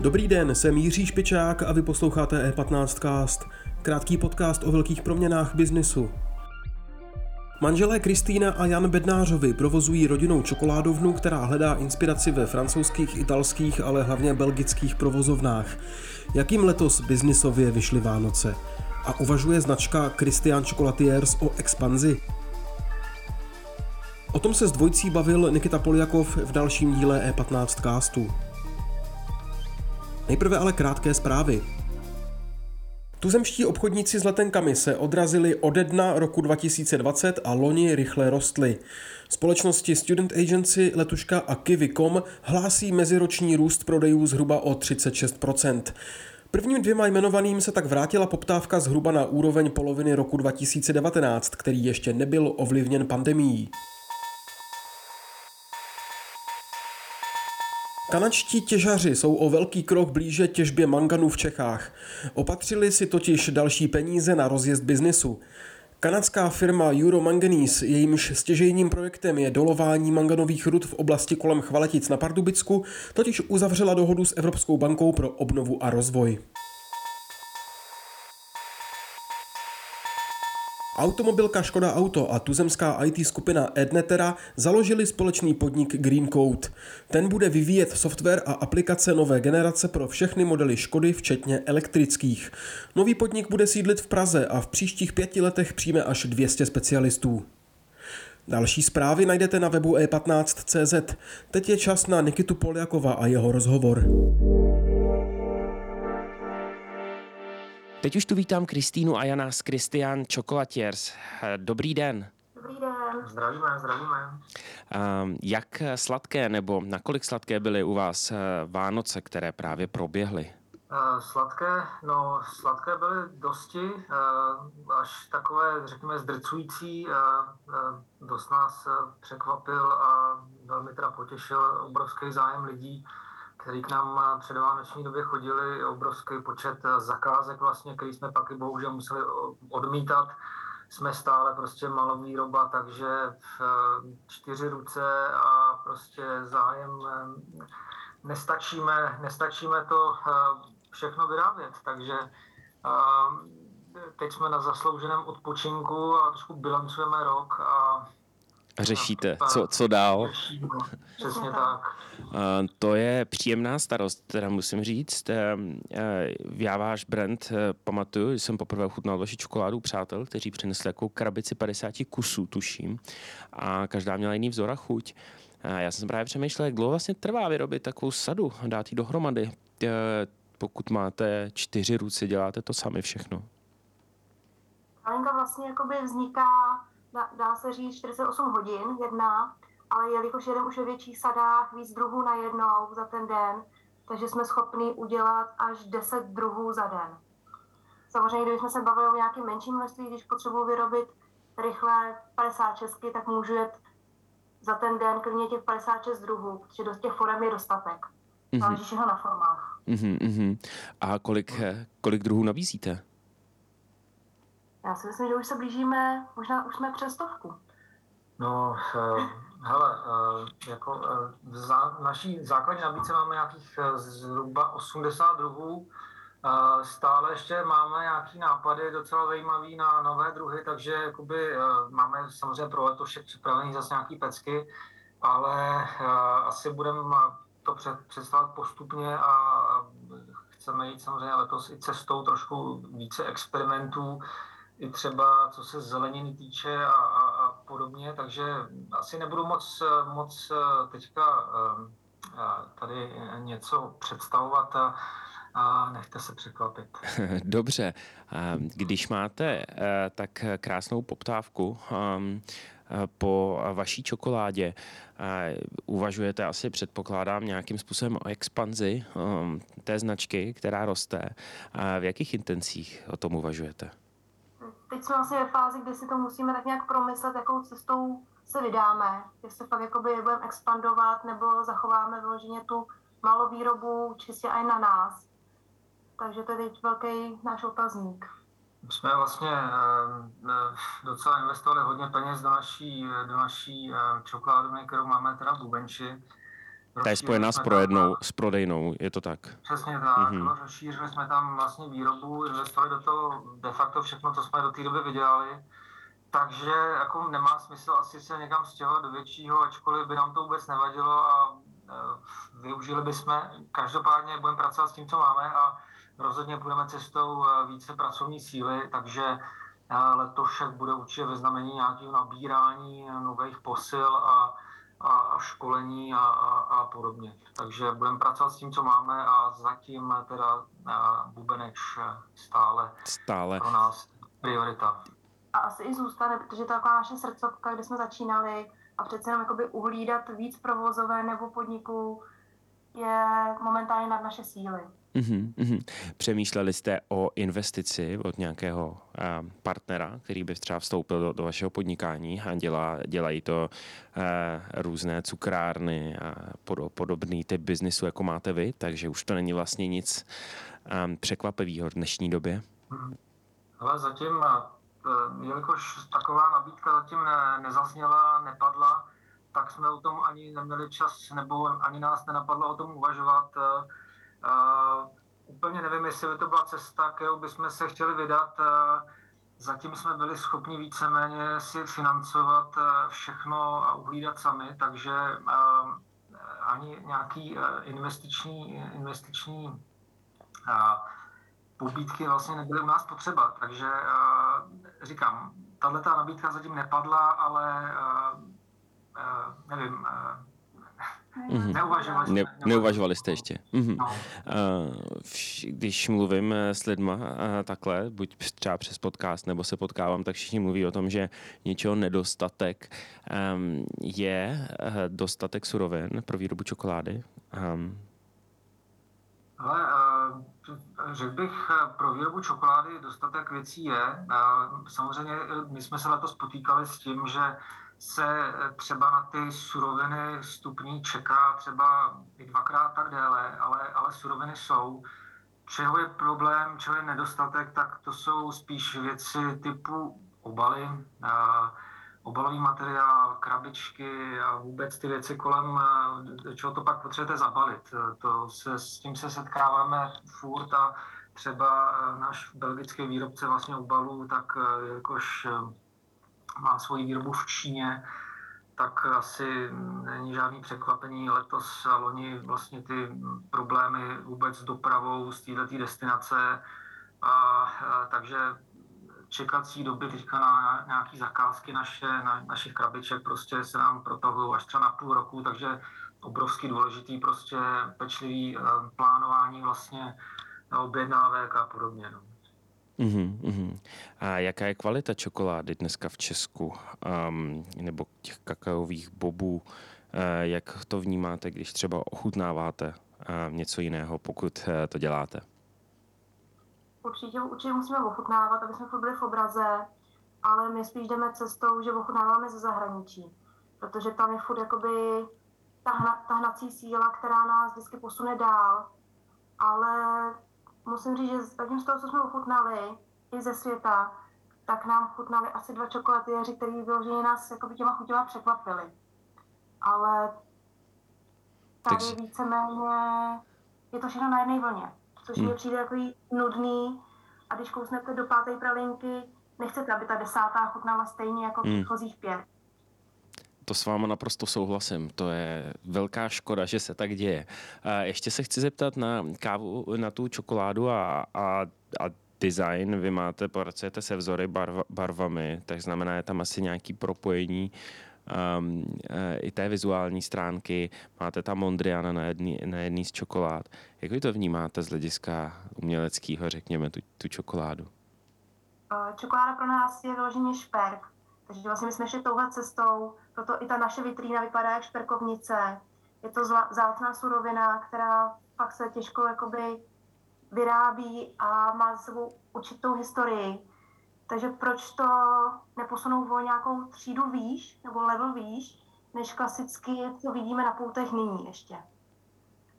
Dobrý den, jsem Jiří Špičák a vy posloucháte E15cast, krátký podcast o velkých proměnách biznisu. Manželé Kristýna a Jan Bednářovi provozují rodinnou čokoládovnu, která hledá inspiraci ve francouzských, italských, ale hlavně belgických provozovnách. Jakým letos biznisově vyšly Vánoce? A uvažuje značka Christian Chocolatiers o expanzi? O tom se s dvojcí bavil Nikita Poljakov v dalším díle E15 castu. Nejprve ale krátké zprávy. Tuzemští obchodníci s letenkami se odrazili ode dna roku 2020 a loni rychle rostly. Společnosti Student Agency, Letuška a Kiwi.com hlásí meziroční růst prodejů zhruba o 36%. Prvním dvěma jmenovaným se tak vrátila poptávka zhruba na úroveň poloviny roku 2019, který ještě nebyl ovlivněn pandemií. Kanačtí těžaři jsou o velký krok blíže těžbě manganu v Čechách. Opatřili si totiž další peníze na rozjezd biznisu. Kanadská firma Euro Manganese, jejímž stěžejním projektem je dolování manganových rud v oblasti kolem Chvaletic na Pardubicku, totiž uzavřela dohodu s Evropskou bankou pro obnovu a rozvoj. Automobilka Škoda Auto a tuzemská IT skupina Ednetera založili společný podnik Green Code. Ten bude vyvíjet software a aplikace nové generace pro všechny modely Škody, včetně elektrických. Nový podnik bude sídlit v Praze a v příštích pěti letech přijme až 200 specialistů. Další zprávy najdete na webu e15.cz. Teď je čas na Nikitu Poljakova a jeho rozhovor. Teď už tu vítám Kristýnu a Jana z Christian Chocolatiers. Dobrý den. Dobrý den. Zdravíme, zdravíme. Um, jak sladké nebo nakolik sladké byly u vás eh, Vánoce, které právě proběhly? Uh, sladké, no sladké byly dosti, uh, až takové, řekněme, zdrcující. Dost nás překvapil a velmi teda potěšil obrovský zájem lidí který k nám eh, před vánoční době chodili, obrovský počet eh, zakázek vlastně, který jsme pak i bohužel museli odmítat. Jsme stále prostě malovýroba, takže v eh, čtyři ruce a prostě zájem nestačíme, nestačíme to všechno vyrábět, takže teď jsme na zaslouženém odpočinku a trošku bilancujeme rok a řešíte, co, co dál. Přesně tak. To je příjemná starost, teda musím říct. E, já váš brand pamatuju, že jsem poprvé chutnal vaši čokoládu přátel, kteří přinesli jako krabici 50 kusů, tuším. A každá měla jiný vzor a chuť. Já jsem právě přemýšlel, jak dlouho vlastně trvá vyrobit takovou sadu, dát ji dohromady. Pokud máte čtyři ruce, děláte to sami všechno. Malinka vlastně jakoby vzniká dá, dá se říct 48 hodin jedna, ale jelikož jedeme už ve větších sadách, víc druhů na jednou za ten den, takže jsme schopni udělat až 10 druhů za den. Samozřejmě, kdybychom se bavili o nějakém menším množství, když potřebuji vyrobit rychle 56, tak můžu jet za ten den klidně těch 56 druhů, protože do těch forem je dostatek. Mm-hmm. Záleží na formách. Mm-hmm. A kolik, kolik druhů nabízíte? Já si myslím, že už se blížíme, možná už jsme přes stovku. No, uh, hele, uh, jako uh, v zá, naší základní nabídce máme nějakých zhruba 80 druhů. Uh, stále ještě máme nějaký nápady docela zajímavý na nové druhy, takže jakoby, máme samozřejmě pro letošek připravený zase nějaký pecky, ale asi budeme to představovat postupně a, a chceme jít samozřejmě letos i cestou trošku více experimentů, i třeba co se zeleniny týče a, a, a podobně, takže asi nebudu moc, moc teďka eh, tady něco představovat a, nechte se překvapit. Dobře, když máte eh, tak krásnou poptávku ehm, po vaší čokoládě, uvažujete asi, předpokládám, nějakým způsobem o expanzi ehm, té značky, která roste. V jakých intencích o tom uvažujete? Teď jsme asi ve fázi, kdy si to musíme tak nějak promyslet, jakou cestou se vydáme, jestli fakt jakoby budeme expandovat nebo zachováme vyloženě tu malou výrobu čistě i na nás. Takže to je teď velký náš otazník. My jsme vlastně docela investovali hodně peněz do naší, do naší čokoládovny, kterou máme teda v Bubenči. Ta je spojená s, projednou, s prodejnou, je to tak? Přesně tak, mm-hmm. rozšířili jsme tam vlastně výrobu, investovali do toho de facto všechno, co jsme do té doby vydělali. Takže jako nemá smysl asi se někam stěhovat do většího, ačkoliv by nám to vůbec nevadilo a e, využili bychom. Každopádně budeme pracovat s tím, co máme a rozhodně půjdeme cestou e, více pracovní síly, takže e, letos však bude určitě ve znamení nějakého nabírání nových posil a a, a školení a, a, a podobně. Takže budeme pracovat s tím, co máme a zatím teda Bubeneč stále, stále. pro nás priorita. A asi i zůstane, protože to je taková naše srdcovka, kde jsme začínali a přece jenom jakoby uhlídat víc provozové nebo podniků je momentálně nad naše síly. Uhum, uhum. Přemýšleli jste o investici od nějakého uh, partnera, který by třeba vstoupil do, do vašeho podnikání a dělá, dělají to uh, různé cukrárny a pod, podobný typ biznisu, jako máte vy, takže už to není vlastně nic um, překvapivého v dnešní době? Ale zatím, jelikož taková nabídka zatím ne, nezazněla, nepadla, tak jsme o tom ani neměli čas, nebo ani nás nenapadlo o tom uvažovat. Uh, úplně nevím, jestli by to byla cesta, kterou bychom se chtěli vydat. Uh, zatím jsme byli schopni víceméně si financovat uh, všechno a uhlídat sami, takže uh, ani nějaký uh, investiční, investiční uh, pobídky vlastně nebyly u nás potřeba. Takže uh, říkám, tahle nabídka zatím nepadla, ale uh, uh, nevím, uh, Mm-hmm. Neuvažovali, ne, neuvažovali jste ještě. Mm-hmm. No. Uh, když mluvím eh, s lidma uh, takhle, buď třeba přes podcast, nebo se potkávám, tak všichni mluví o tom, že něčeho nedostatek um, je uh, dostatek surovin pro výrobu čokolády. Um. Ale uh, řekl bych, pro výrobu čokolády dostatek věcí je. Uh, samozřejmě my jsme se letos potýkali s tím, že se eh, třeba na ty suroviny stupní čeká třeba i dvakrát tak déle, ale, ale suroviny jsou. Čeho je problém, čeho je nedostatek, tak to jsou spíš věci typu obaly, obalový materiál, krabičky a vůbec ty věci kolem, čeho to pak potřebujete zabalit. To se, s tím se setkáváme furt a třeba eh, náš belgický výrobce vlastně obalů, tak eh, jakož má svoji výrobu v Číně, tak asi není žádný překvapení. Letos a loni vlastně ty problémy vůbec s dopravou z této destinace. A, a, takže čekací doby teďka na nějaké zakázky naše, na, našich krabiček prostě se nám protahují až třeba na půl roku, takže obrovsky důležitý prostě pečlivý plánování vlastně objednávek a podobně. No. Uhum, uhum. A jaká je kvalita čokolády dneska v Česku? Um, nebo těch kakaových bobů? Uh, jak to vnímáte, když třeba ochutnáváte uh, něco jiného, pokud uh, to děláte? Určitě, určitě musíme ochutnávat, aby jsme byli v obraze, ale my spíš jdeme cestou, že ochutnáváme ze zahraničí, protože tam je furt jakoby ta, hna, ta hnací síla, která nás vždycky posune dál, ale musím říct, že zatím z toho, co jsme ochutnali, i ze světa, tak nám chutnali asi dva čokoladiéři, který vyloženě nás jako by těma chutěma překvapili. Ale tady Takže... víceméně je to všechno na jedné vlně, což hmm. mi přijde jako nudný a když kousnete do páté pralinky, nechcete, aby ta desátá chutnala stejně jako hmm. předchozích pět. To s váma naprosto souhlasím. To je velká škoda, že se tak děje. Ještě se chci zeptat na kávu, na tu čokoládu a, a, a design. Vy máte, pracujete se vzory barva, barvami, tak znamená, je tam asi nějaký propojení um, i té vizuální stránky. Máte tam Mondriana na jedný, na jedný z čokolád. Jak vy to vnímáte z hlediska uměleckého, řekněme, tu, tu čokoládu? Čokoláda pro nás je vyloženě šperk. Takže vlastně my jsme šli touhle cestou proto i ta naše vitrína vypadá jak šperkovnice. Je to zácná surovina, která pak se těžko jakoby vyrábí a má svou určitou historii. Takže proč to neposunout o nějakou třídu výš nebo level výš, než klasicky, co vidíme na poutech nyní ještě.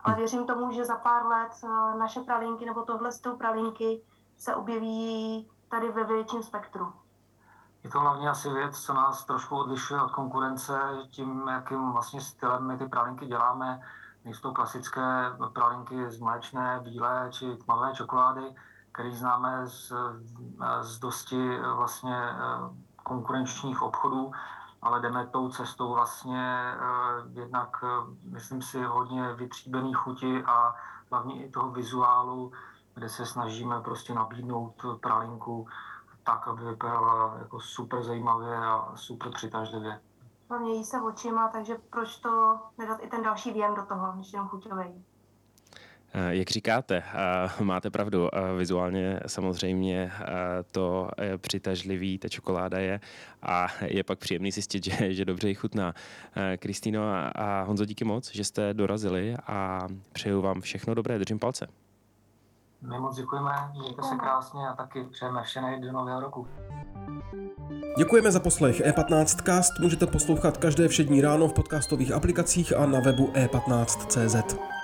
Ale věřím tomu, že za pár let eh, naše pralinky nebo tohle z pralinky se objeví tady ve větším spektru. Je to hlavně asi věc, co nás trošku odlišuje od konkurence tím, jakým vlastně stylem my ty pralinky děláme. Nejsou klasické pralinky z mléčné, bílé či tmavé čokolády, který známe z, z dosti vlastně eh, konkurenčních obchodů, ale jdeme tou cestou vlastně eh, jednak, eh, myslím si, hodně vytříbený chuti a hlavně i toho vizuálu, kde se snažíme prostě nabídnout pralinku tak, aby vypadala jako super zajímavě a super přitažlivě. Hlavně jí se očima, takže proč to nedat i ten další věm do toho, než jenom chuťový. Eh, jak říkáte, eh, máte pravdu, eh, vizuálně samozřejmě to přitažlivý, ta čokoláda je a je pak příjemný zjistit, že, že dobře ji chutná. Kristýno a Honzo, díky moc, že jste dorazili a přeju vám všechno dobré, držím palce. My moc děkujeme, mějte se krásně a taky přejeme vše do nového roku. Děkujeme za poslech E15 Cast. Můžete poslouchat každé všední ráno v podcastových aplikacích a na webu e15.cz.